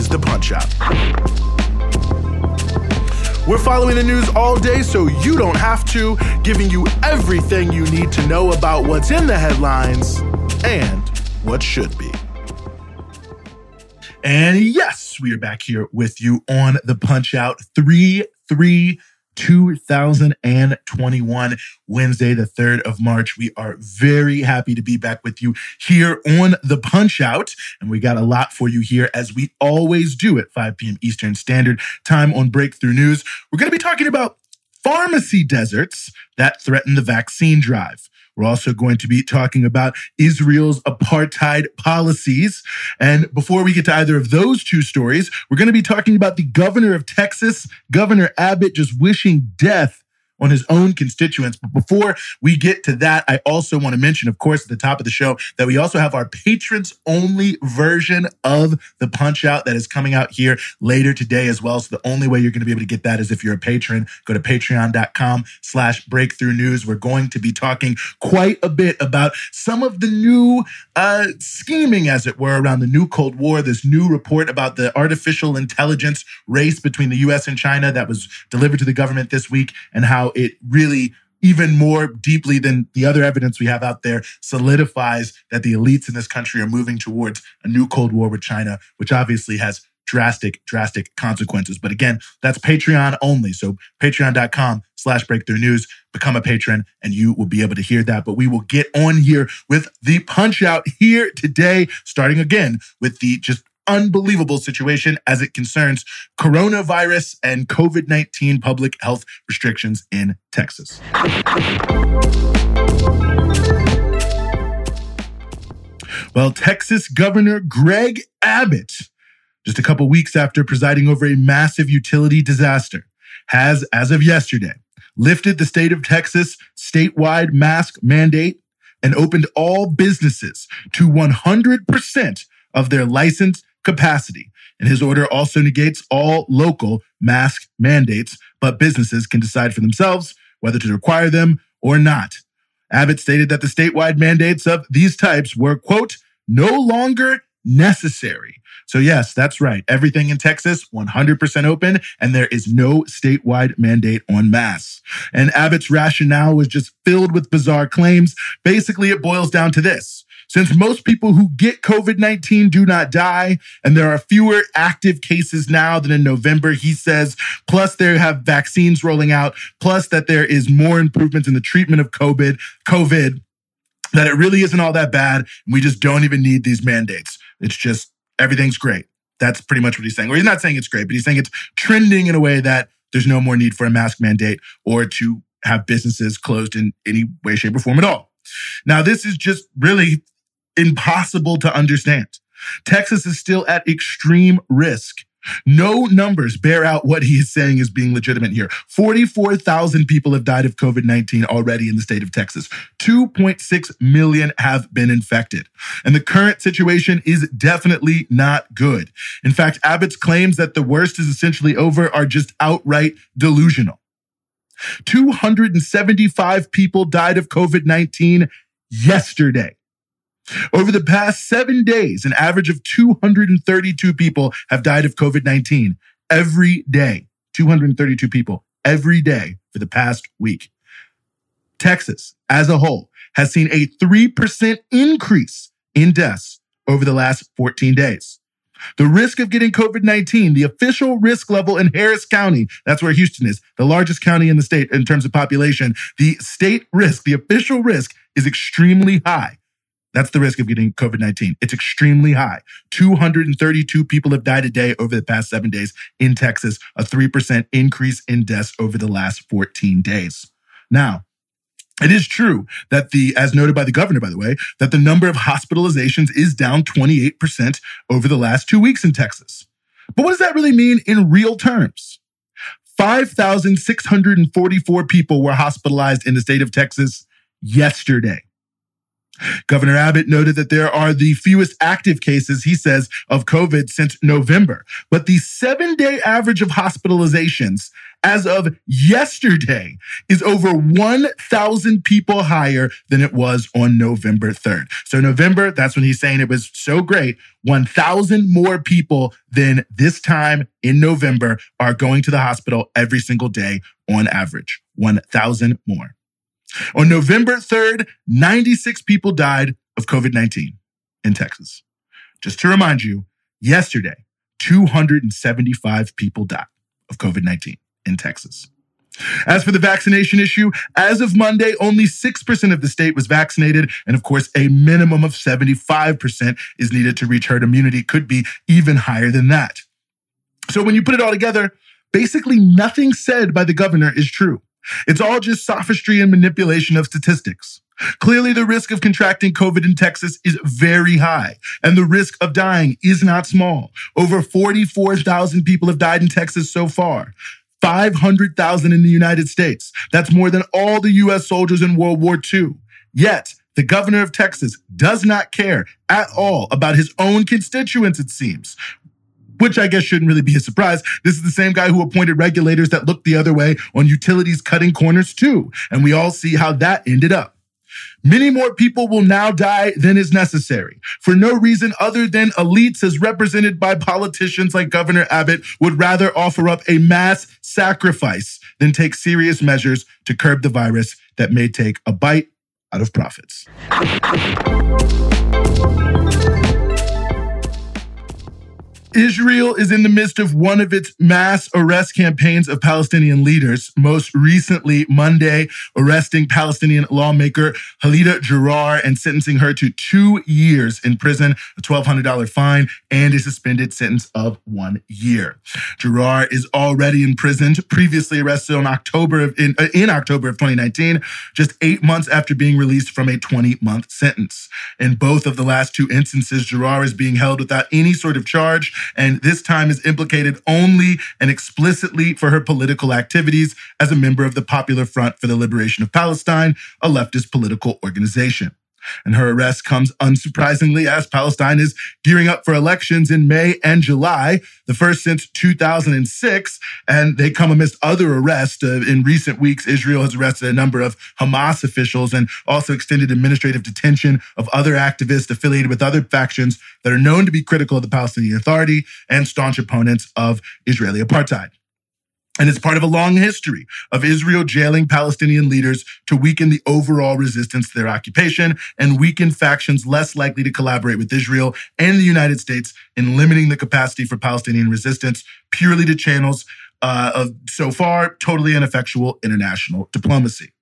is the Punch Out. We're following the news all day so you don't have to, giving you everything you need to know about what's in the headlines and what should be. And yes, we are back here with you on the Punch Out 3 3 2021, Wednesday, the 3rd of March. We are very happy to be back with you here on the Punch Out. And we got a lot for you here, as we always do at 5 p.m. Eastern Standard Time on Breakthrough News. We're going to be talking about pharmacy deserts that threaten the vaccine drive. We're also going to be talking about Israel's apartheid policies. And before we get to either of those two stories, we're going to be talking about the governor of Texas, Governor Abbott, just wishing death on his own constituents. But before we get to that, I also want to mention, of course, at the top of the show, that we also have our patrons only version of the Punch Out that is coming out here later today as well. So the only way you're going to be able to get that is if you're a patron. Go to patreon.com slash breakthrough news. We're going to be talking quite a bit about some of the new uh, scheming, as it were, around the new Cold War, this new report about the artificial intelligence race between the US and China that was delivered to the government this week and how it really even more deeply than the other evidence we have out there solidifies that the elites in this country are moving towards a new Cold War with China, which obviously has drastic, drastic consequences. But again, that's Patreon only. So patreon.com slash breakthrough news, become a patron and you will be able to hear that. But we will get on here with the punch out here today, starting again with the just unbelievable situation as it concerns coronavirus and COVID 19 public health restrictions in Texas. Well, Texas Governor Greg Abbott, just a couple weeks after presiding over a massive utility disaster, has, as of yesterday, lifted the state of Texas statewide mask mandate and opened all businesses to 100% of their licensed capacity. And his order also negates all local mask mandates, but businesses can decide for themselves whether to require them or not. Abbott stated that the statewide mandates of these types were, quote, no longer necessary. So, yes, that's right. Everything in Texas, 100% open, and there is no statewide mandate on masks. And Abbott's rationale was just filled with bizarre claims. Basically, it boils down to this. Since most people who get COVID 19 do not die, and there are fewer active cases now than in November, he says, plus there have vaccines rolling out, plus that there is more improvements in the treatment of COVID, COVID, that it really isn't all that bad. And we just don't even need these mandates. It's just everything's great. That's pretty much what he's saying. Or he's not saying it's great, but he's saying it's trending in a way that there's no more need for a mask mandate or to have businesses closed in any way, shape, or form at all. Now, this is just really impossible to understand. Texas is still at extreme risk. No numbers bear out what he is saying is being legitimate here. 44,000 people have died of COVID 19 already in the state of Texas. 2.6 million have been infected. And the current situation is definitely not good. In fact, Abbott's claims that the worst is essentially over are just outright delusional. 275 people died of COVID 19 yesterday. Over the past seven days, an average of 232 people have died of COVID 19 every day. 232 people every day for the past week. Texas, as a whole, has seen a 3% increase in deaths over the last 14 days. The risk of getting COVID 19, the official risk level in Harris County, that's where Houston is, the largest county in the state in terms of population, the state risk, the official risk is extremely high. That's the risk of getting COVID 19. It's extremely high. 232 people have died a day over the past seven days in Texas, a 3% increase in deaths over the last 14 days. Now, it is true that the, as noted by the governor, by the way, that the number of hospitalizations is down 28% over the last two weeks in Texas. But what does that really mean in real terms? 5,644 people were hospitalized in the state of Texas yesterday. Governor Abbott noted that there are the fewest active cases, he says, of COVID since November. But the seven day average of hospitalizations as of yesterday is over 1,000 people higher than it was on November 3rd. So, November, that's when he's saying it was so great. 1,000 more people than this time in November are going to the hospital every single day on average. 1,000 more. On November 3rd, 96 people died of COVID 19 in Texas. Just to remind you, yesterday, 275 people died of COVID 19 in Texas. As for the vaccination issue, as of Monday, only 6% of the state was vaccinated. And of course, a minimum of 75% is needed to reach herd immunity, could be even higher than that. So when you put it all together, basically nothing said by the governor is true. It's all just sophistry and manipulation of statistics. Clearly, the risk of contracting COVID in Texas is very high, and the risk of dying is not small. Over 44,000 people have died in Texas so far. 500,000 in the United States. That's more than all the US soldiers in World War II. Yet, the governor of Texas does not care at all about his own constituents, it seems which I guess shouldn't really be a surprise. This is the same guy who appointed regulators that looked the other way on utilities cutting corners too. And we all see how that ended up. Many more people will now die than is necessary for no reason other than elites as represented by politicians like Governor Abbott would rather offer up a mass sacrifice than take serious measures to curb the virus that may take a bite out of profits. Israel is in the midst of one of its mass arrest campaigns of Palestinian leaders. Most recently, Monday, arresting Palestinian lawmaker Khalida Jarrar and sentencing her to two years in prison, a $1,200 fine, and a suspended sentence of one year. Jarrar is already imprisoned, previously arrested on October of, in, uh, in October of 2019, just eight months after being released from a 20 month sentence. In both of the last two instances, Jarrar is being held without any sort of charge and this time is implicated only and explicitly for her political activities as a member of the Popular Front for the Liberation of Palestine, a leftist political organization. And her arrest comes unsurprisingly as Palestine is gearing up for elections in May and July, the first since 2006. And they come amidst other arrests. Uh, in recent weeks, Israel has arrested a number of Hamas officials and also extended administrative detention of other activists affiliated with other factions that are known to be critical of the Palestinian Authority and staunch opponents of Israeli apartheid. And it's part of a long history of Israel jailing Palestinian leaders to weaken the overall resistance to their occupation and weaken factions less likely to collaborate with Israel and the United States in limiting the capacity for Palestinian resistance purely to channels uh, of so far totally ineffectual international diplomacy.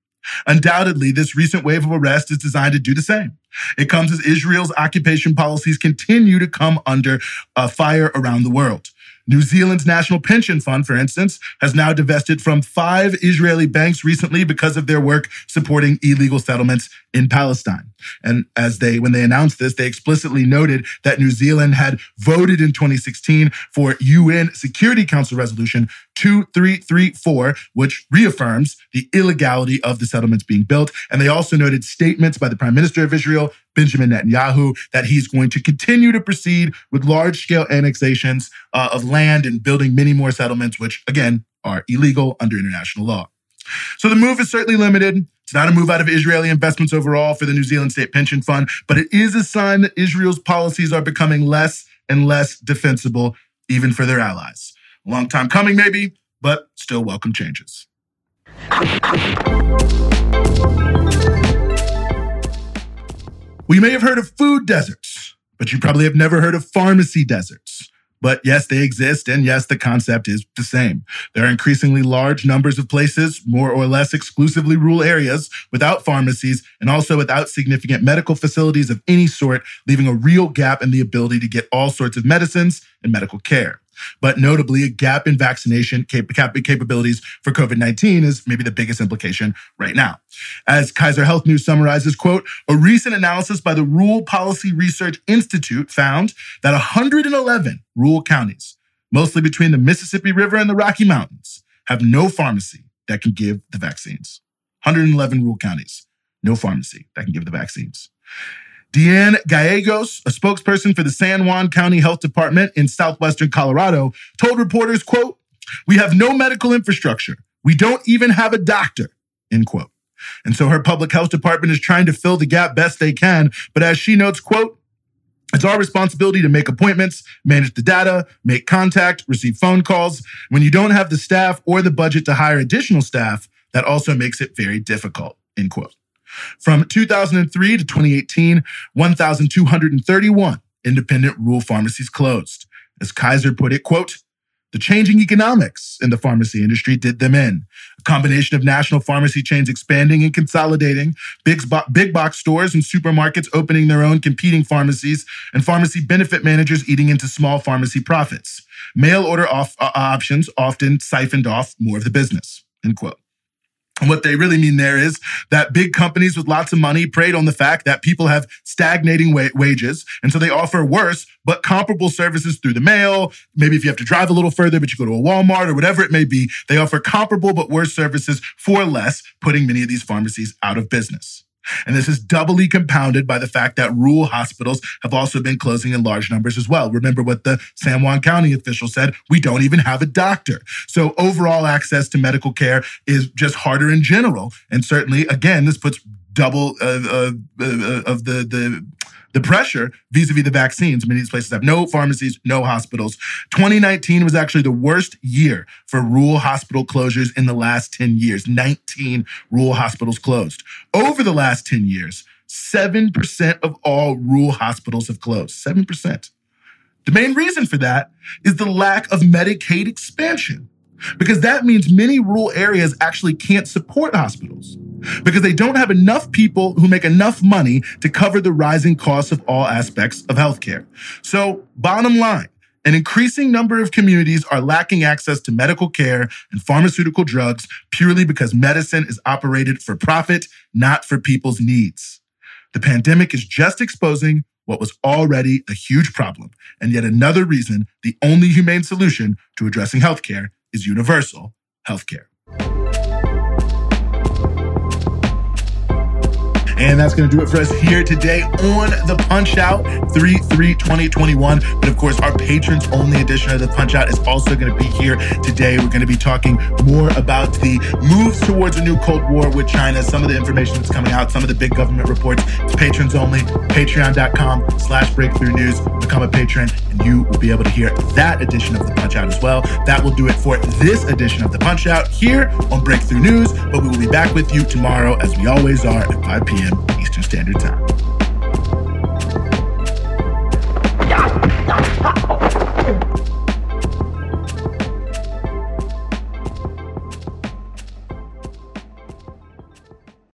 Undoubtedly, this recent wave of arrest is designed to do the same. It comes as Israel's occupation policies continue to come under uh, fire around the world. New Zealand's National Pension Fund, for instance, has now divested from five Israeli banks recently because of their work supporting illegal settlements in Palestine. And as they, when they announced this, they explicitly noted that New Zealand had voted in 2016 for UN Security Council Resolution 2334, which reaffirms the illegality of the settlements being built. And they also noted statements by the Prime Minister of Israel, Benjamin Netanyahu, that he's going to continue to proceed with large scale annexations uh, of land and building many more settlements, which again are illegal under international law. So the move is certainly limited. It's not a move out of Israeli investments overall for the New Zealand State Pension Fund, but it is a sign that Israel's policies are becoming less and less defensible, even for their allies. A long time coming, maybe, but still welcome changes. We may have heard of food deserts, but you probably have never heard of pharmacy deserts. But yes, they exist. And yes, the concept is the same. There are increasingly large numbers of places, more or less exclusively rural areas, without pharmacies and also without significant medical facilities of any sort, leaving a real gap in the ability to get all sorts of medicines and medical care. But notably, a gap in vaccination cap- cap- capabilities for COVID 19 is maybe the biggest implication right now. As Kaiser Health News summarizes, quote, a recent analysis by the Rural Policy Research Institute found that 111 rural counties mostly between the Mississippi River and the Rocky Mountains, have no pharmacy that can give the vaccines. 111 rural counties, no pharmacy that can give the vaccines. Deanne Gallegos, a spokesperson for the San Juan County Health Department in southwestern Colorado, told reporters, quote, we have no medical infrastructure. We don't even have a doctor, end quote. And so her public health department is trying to fill the gap best they can. But as she notes, quote, it's our responsibility to make appointments, manage the data, make contact, receive phone calls. When you don't have the staff or the budget to hire additional staff, that also makes it very difficult, end quote. From 2003 to 2018, 1,231 independent rural pharmacies closed. As Kaiser put it, quote, the changing economics in the pharmacy industry did them in. A combination of national pharmacy chains expanding and consolidating, big, big box stores and supermarkets opening their own competing pharmacies, and pharmacy benefit managers eating into small pharmacy profits. Mail order off, uh, options often siphoned off more of the business. End quote. What they really mean there is that big companies with lots of money preyed on the fact that people have stagnating wa- wages. And so they offer worse, but comparable services through the mail. Maybe if you have to drive a little further, but you go to a Walmart or whatever it may be, they offer comparable but worse services for less, putting many of these pharmacies out of business. And this is doubly compounded by the fact that rural hospitals have also been closing in large numbers as well. Remember what the San Juan County official said? We don't even have a doctor. So overall access to medical care is just harder in general. And certainly, again, this puts double uh, uh, uh, of the the the pressure vis-a-vis the vaccines. Many of these places have no pharmacies, no hospitals. 2019 was actually the worst year for rural hospital closures in the last 10 years. 19 rural hospitals closed. Over the last 10 years, 7% of all rural hospitals have closed. 7%. The main reason for that is the lack of Medicaid expansion because that means many rural areas actually can't support hospitals because they don't have enough people who make enough money to cover the rising costs of all aspects of healthcare. So, bottom line, an increasing number of communities are lacking access to medical care and pharmaceutical drugs purely because medicine is operated for profit, not for people's needs. The pandemic is just exposing what was already a huge problem, and yet another reason the only humane solution to addressing healthcare is universal healthcare. And that's going to do it for us here today on the Punch Out 3 3 2021. But of course, our patrons only edition of the Punch Out is also going to be here today. We're going to be talking more about the moves towards a new Cold War with China, some of the information that's coming out, some of the big government reports. It's patrons only. Patreon.com slash breakthrough news. Become a patron, and you will be able to hear that edition of the Punch Out as well. That will do it for this edition of the Punch Out here on Breakthrough News. But we will be back with you tomorrow, as we always are, at 5 p.m. Eastern Standard Time.